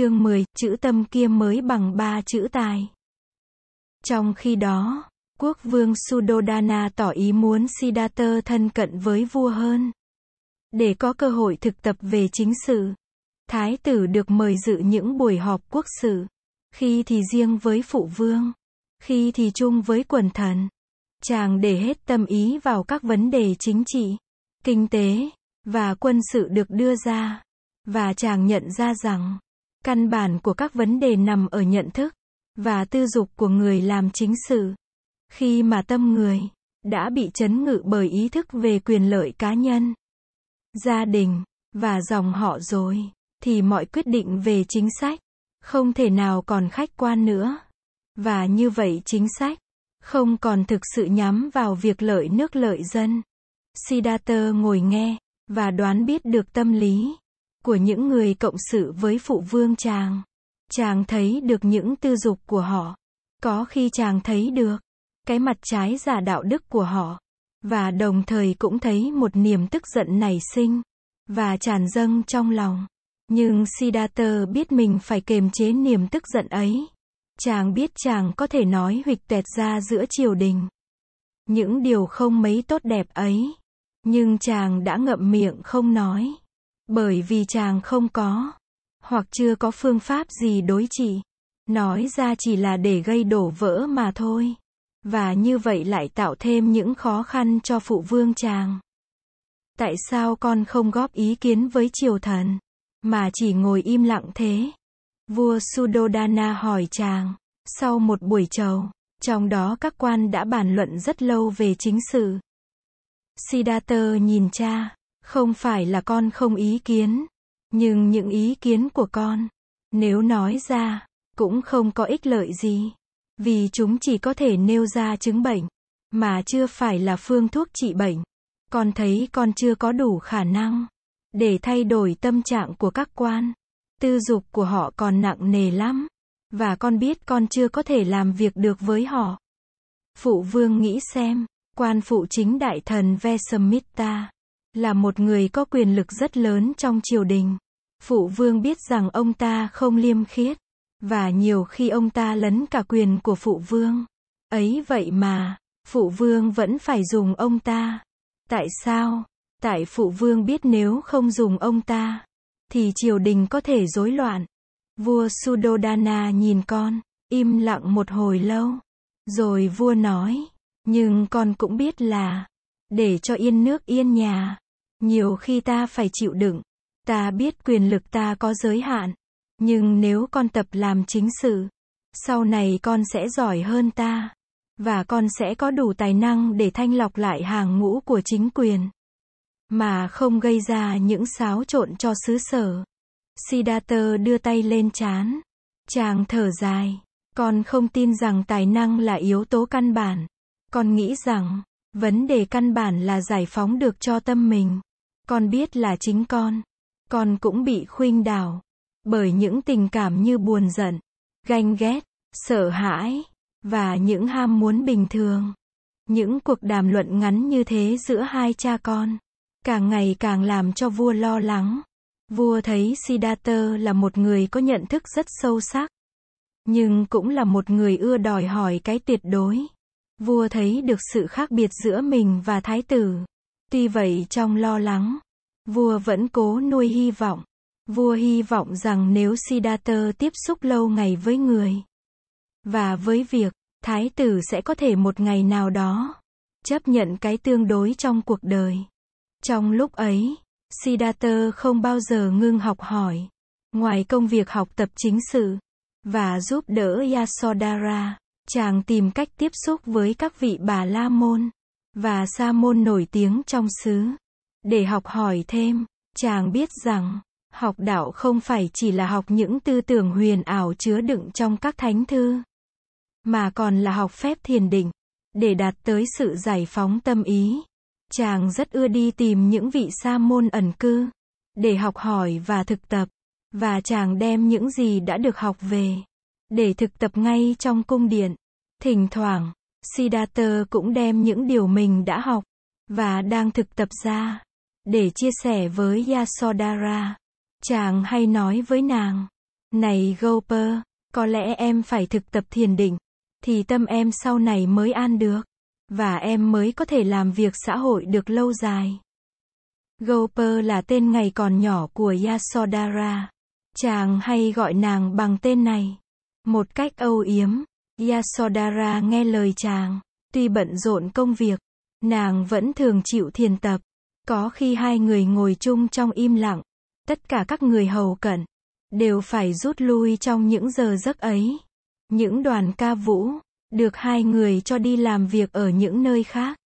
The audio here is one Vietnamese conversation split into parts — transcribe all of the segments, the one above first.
Chương 10, chữ tâm kia mới bằng ba chữ tài. Trong khi đó, quốc vương Sudodana tỏ ý muốn Siddhartha thân cận với vua hơn. Để có cơ hội thực tập về chính sự, thái tử được mời dự những buổi họp quốc sự, khi thì riêng với phụ vương, khi thì chung với quần thần. Chàng để hết tâm ý vào các vấn đề chính trị, kinh tế và quân sự được đưa ra, và chàng nhận ra rằng Căn bản của các vấn đề nằm ở nhận thức và tư dục của người làm chính sự. Khi mà tâm người đã bị chấn ngự bởi ý thức về quyền lợi cá nhân, gia đình và dòng họ rồi, thì mọi quyết định về chính sách không thể nào còn khách quan nữa. Và như vậy chính sách không còn thực sự nhắm vào việc lợi nước lợi dân. Siddhartha ngồi nghe và đoán biết được tâm lý của những người cộng sự với phụ vương chàng. Chàng thấy được những tư dục của họ. Có khi chàng thấy được cái mặt trái giả đạo đức của họ. Và đồng thời cũng thấy một niềm tức giận nảy sinh và tràn dâng trong lòng. Nhưng Siddhartha biết mình phải kềm chế niềm tức giận ấy. Chàng biết chàng có thể nói huỵch tuẹt ra giữa triều đình. Những điều không mấy tốt đẹp ấy. Nhưng chàng đã ngậm miệng không nói. Bởi vì chàng không có, hoặc chưa có phương pháp gì đối trị. Nói ra chỉ là để gây đổ vỡ mà thôi. Và như vậy lại tạo thêm những khó khăn cho phụ vương chàng. Tại sao con không góp ý kiến với triều thần, mà chỉ ngồi im lặng thế? Vua Sudodana hỏi chàng, sau một buổi trầu, trong đó các quan đã bàn luận rất lâu về chính sự. Siddhartha nhìn cha, không phải là con không ý kiến, nhưng những ý kiến của con, nếu nói ra, cũng không có ích lợi gì. Vì chúng chỉ có thể nêu ra chứng bệnh, mà chưa phải là phương thuốc trị bệnh. Con thấy con chưa có đủ khả năng để thay đổi tâm trạng của các quan. Tư dục của họ còn nặng nề lắm. Và con biết con chưa có thể làm việc được với họ. Phụ vương nghĩ xem, quan phụ chính đại thần Vesamitta là một người có quyền lực rất lớn trong triều đình. Phụ vương biết rằng ông ta không liêm khiết, và nhiều khi ông ta lấn cả quyền của phụ vương. Ấy vậy mà, phụ vương vẫn phải dùng ông ta. Tại sao? Tại phụ vương biết nếu không dùng ông ta, thì triều đình có thể rối loạn. Vua Sudodana nhìn con, im lặng một hồi lâu. Rồi vua nói, nhưng con cũng biết là, để cho yên nước yên nhà, nhiều khi ta phải chịu đựng. Ta biết quyền lực ta có giới hạn. Nhưng nếu con tập làm chính sự, sau này con sẽ giỏi hơn ta. Và con sẽ có đủ tài năng để thanh lọc lại hàng ngũ của chính quyền. Mà không gây ra những xáo trộn cho xứ sở. Siddhartha đưa tay lên chán. Chàng thở dài. Con không tin rằng tài năng là yếu tố căn bản. Con nghĩ rằng, vấn đề căn bản là giải phóng được cho tâm mình. Con biết là chính con. Con cũng bị khuynh đảo. Bởi những tình cảm như buồn giận, ganh ghét, sợ hãi, và những ham muốn bình thường. Những cuộc đàm luận ngắn như thế giữa hai cha con, càng ngày càng làm cho vua lo lắng. Vua thấy Siddhartha là một người có nhận thức rất sâu sắc, nhưng cũng là một người ưa đòi hỏi cái tuyệt đối. Vua thấy được sự khác biệt giữa mình và thái tử. Tuy vậy trong lo lắng, vua vẫn cố nuôi hy vọng. Vua hy vọng rằng nếu Siddhartha tiếp xúc lâu ngày với người và với việc thái tử sẽ có thể một ngày nào đó chấp nhận cái tương đối trong cuộc đời. Trong lúc ấy, Siddhartha không bao giờ ngưng học hỏi. Ngoài công việc học tập chính sự và giúp đỡ Yasodhara, chàng tìm cách tiếp xúc với các vị bà la môn và sa môn nổi tiếng trong xứ. Để học hỏi thêm, chàng biết rằng, học đạo không phải chỉ là học những tư tưởng huyền ảo chứa đựng trong các thánh thư, mà còn là học phép thiền định, để đạt tới sự giải phóng tâm ý. Chàng rất ưa đi tìm những vị sa môn ẩn cư, để học hỏi và thực tập, và chàng đem những gì đã được học về, để thực tập ngay trong cung điện. Thỉnh thoảng, Siddhartha cũng đem những điều mình đã học và đang thực tập ra để chia sẻ với Yasodhara. Chàng hay nói với nàng, Này Gopher, có lẽ em phải thực tập thiền định, thì tâm em sau này mới an được, và em mới có thể làm việc xã hội được lâu dài. Gopher là tên ngày còn nhỏ của Yasodhara. Chàng hay gọi nàng bằng tên này. Một cách âu yếm, Yasodhara nghe lời chàng. Tuy bận rộn công việc, nàng vẫn thường chịu thiền tập. Có khi hai người ngồi chung trong im lặng, tất cả các người hầu cận đều phải rút lui trong những giờ giấc ấy. Những đoàn ca vũ được hai người cho đi làm việc ở những nơi khác.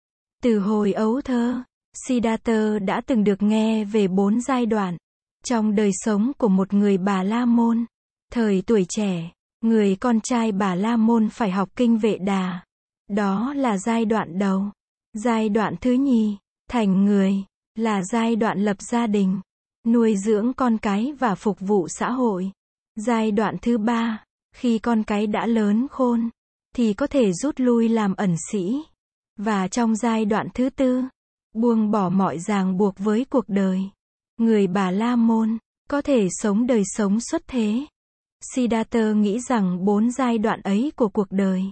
Từ hồi ấu thơ, Siddhartha đã từng được nghe về bốn giai đoạn trong đời sống của một người Bà La Môn. Thời tuổi trẻ, người con trai Bà La Môn phải học kinh vệ đà. Đó là giai đoạn đầu. Giai đoạn thứ nhì, thành người, là giai đoạn lập gia đình, nuôi dưỡng con cái và phục vụ xã hội. Giai đoạn thứ ba, khi con cái đã lớn khôn, thì có thể rút lui làm ẩn sĩ. Và trong giai đoạn thứ tư, buông bỏ mọi ràng buộc với cuộc đời. Người bà La Môn, có thể sống đời sống xuất thế. Siddhartha nghĩ rằng bốn giai đoạn ấy của cuộc đời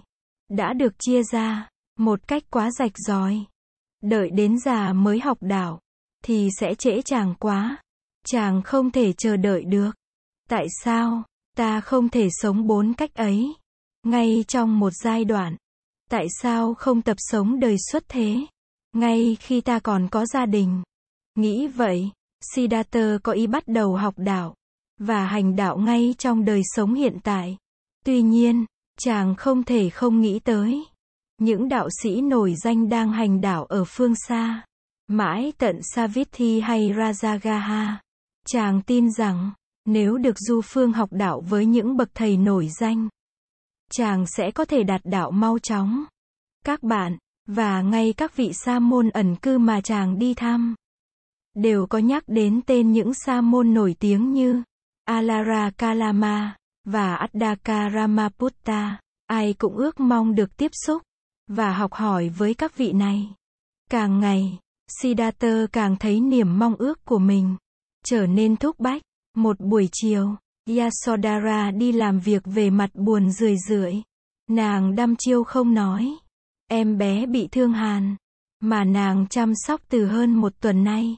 đã được chia ra một cách quá rạch ròi. Đợi đến già mới học đạo thì sẽ trễ chàng quá. Chàng không thể chờ đợi được. Tại sao ta không thể sống bốn cách ấy ngay trong một giai đoạn? Tại sao không tập sống đời xuất thế ngay khi ta còn có gia đình? Nghĩ vậy, Siddhartha có ý bắt đầu học đạo và hành đạo ngay trong đời sống hiện tại. Tuy nhiên, chàng không thể không nghĩ tới những đạo sĩ nổi danh đang hành đạo ở phương xa, mãi tận Savithi hay Rajagaha. Chàng tin rằng, nếu được du phương học đạo với những bậc thầy nổi danh, chàng sẽ có thể đạt đạo mau chóng. Các bạn, và ngay các vị sa môn ẩn cư mà chàng đi thăm, đều có nhắc đến tên những sa môn nổi tiếng như Alara Kalama và Addaka Ramaputta. Ai cũng ước mong được tiếp xúc và học hỏi với các vị này. Càng ngày, Siddhartha càng thấy niềm mong ước của mình trở nên thúc bách. Một buổi chiều, Yasodhara đi làm việc về mặt buồn rười rượi. Nàng đăm chiêu không nói. Em bé bị thương hàn, mà nàng chăm sóc từ hơn một tuần nay.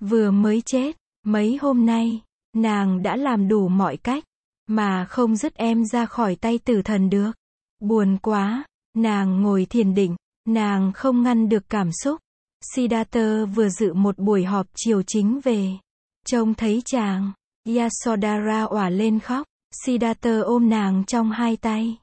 Vừa mới chết, mấy hôm nay, nàng đã làm đủ mọi cách, mà không dứt em ra khỏi tay tử thần được. Buồn quá, nàng ngồi thiền định, nàng không ngăn được cảm xúc. Siddhartha vừa dự một buổi họp chiều chính về. Trông thấy chàng, Yasodhara òa lên khóc. Siddhartha ôm nàng trong hai tay.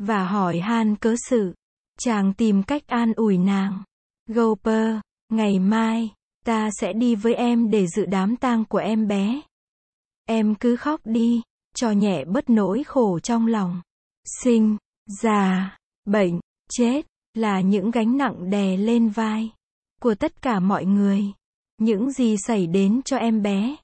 Và hỏi han cớ sự. Chàng tìm cách an ủi nàng. Gopher, ngày mai, ta sẽ đi với em để dự đám tang của em bé. Em cứ khóc đi, cho nhẹ bất nỗi khổ trong lòng. Sinh, già, bệnh, chết, là những gánh nặng đè lên vai của tất cả mọi người. Những gì xảy đến cho em bé,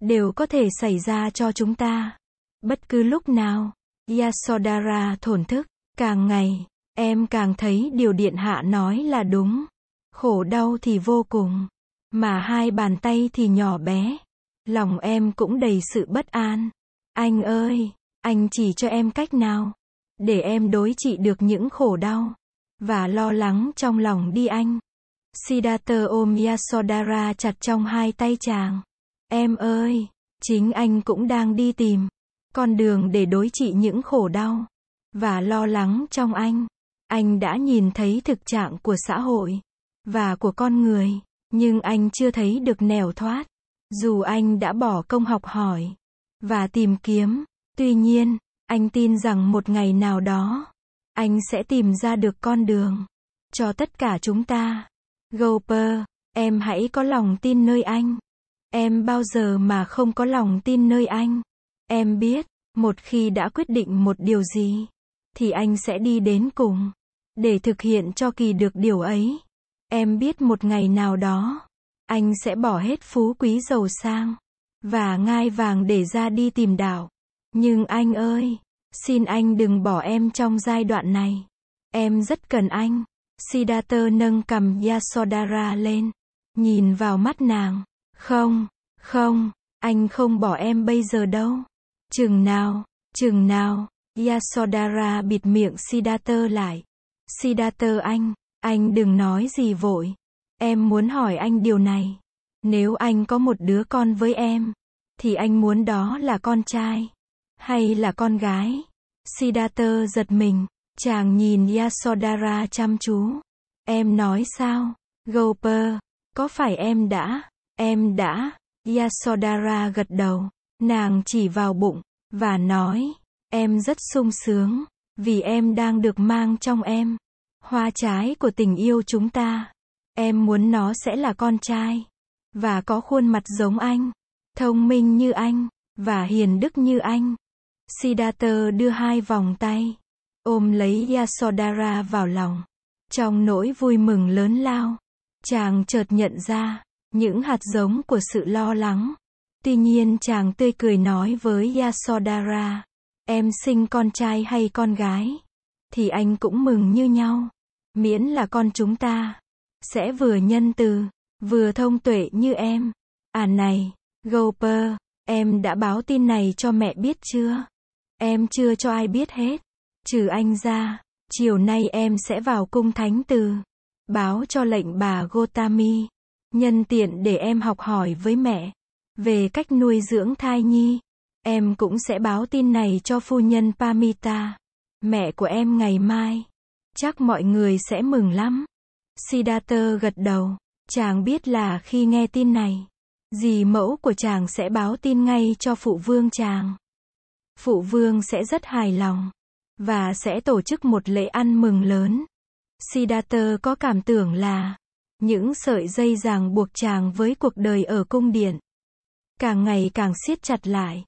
đều có thể xảy ra cho chúng ta. Bất cứ lúc nào, Yasodhara thổn thức, càng ngày, em càng thấy điều điện hạ nói là đúng. Khổ đau thì vô cùng, mà hai bàn tay thì nhỏ bé. Lòng em cũng đầy sự bất an. Anh ơi, anh chỉ cho em cách nào để em đối trị được những khổ đau và lo lắng trong lòng đi anh. Siddhartha ôm Yasodhara chặt trong hai tay chàng. Em ơi, chính anh cũng đang đi tìm con đường để đối trị những khổ đau và lo lắng trong anh. Anh đã nhìn thấy thực trạng của xã hội và của con người, nhưng anh chưa thấy được nẻo thoát. Dù anh đã bỏ công học hỏi và tìm kiếm, tuy nhiên, anh tin rằng một ngày nào đó, anh sẽ tìm ra được con đường cho tất cả chúng ta. Gopher, em hãy có lòng tin nơi anh. Em bao giờ mà không có lòng tin nơi anh. Em biết, một khi đã quyết định một điều gì, thì anh sẽ đi đến cùng. Để thực hiện cho kỳ được điều ấy. Em biết một ngày nào đó, anh sẽ bỏ hết phú quý giàu sang và ngai vàng để ra đi tìm đạo. Nhưng anh ơi, xin anh đừng bỏ em trong giai đoạn này. Em rất cần anh. Siddhartha nâng cầm Yasodhara lên, nhìn vào mắt nàng. Không, không, anh không bỏ em bây giờ đâu. Chừng nào, chừng nào, Yasodhara bịt miệng Siddhartha lại. Siddhartha anh, anh đừng nói gì vội. Em muốn hỏi anh điều này. Nếu anh có một đứa con với em, thì anh muốn đó là con trai, hay là con gái? Siddhartha giật mình, chàng nhìn Yasodhara chăm chú. Em nói sao? Goper, có phải em đã, em đã, Yasodhara gật đầu, nàng chỉ vào bụng, và nói, em rất sung sướng, vì em đang được mang trong em. Hoa trái của tình yêu chúng ta. Em muốn nó sẽ là con trai. Và có khuôn mặt giống anh. Thông minh như anh. Và hiền đức như anh. Siddhartha đưa hai vòng tay. Ôm lấy Yasodhara vào lòng. Trong nỗi vui mừng lớn lao. Chàng chợt nhận ra. Những hạt giống của sự lo lắng. Tuy nhiên chàng tươi cười nói với Yasodhara. Em sinh con trai hay con gái? Thì anh cũng mừng như nhau. Miễn là con chúng ta. Sẽ vừa nhân từ, vừa thông tuệ như em. À này, Gopher, em đã báo tin này cho mẹ biết chưa? Em chưa cho ai biết hết. Trừ anh ra, chiều nay em sẽ vào cung thánh từ. Báo cho lệnh bà Gotami. Nhân tiện để em học hỏi với mẹ. Về cách nuôi dưỡng thai nhi. Em cũng sẽ báo tin này cho phu nhân Pamita. Mẹ của em ngày mai. Chắc mọi người sẽ mừng lắm. Siddhartha gật đầu. Chàng biết là khi nghe tin này, dì mẫu của chàng sẽ báo tin ngay cho phụ vương chàng. Phụ vương sẽ rất hài lòng và sẽ tổ chức một lễ ăn mừng lớn. Siddhartha có cảm tưởng là những sợi dây ràng buộc chàng với cuộc đời ở cung điện càng ngày càng siết chặt lại.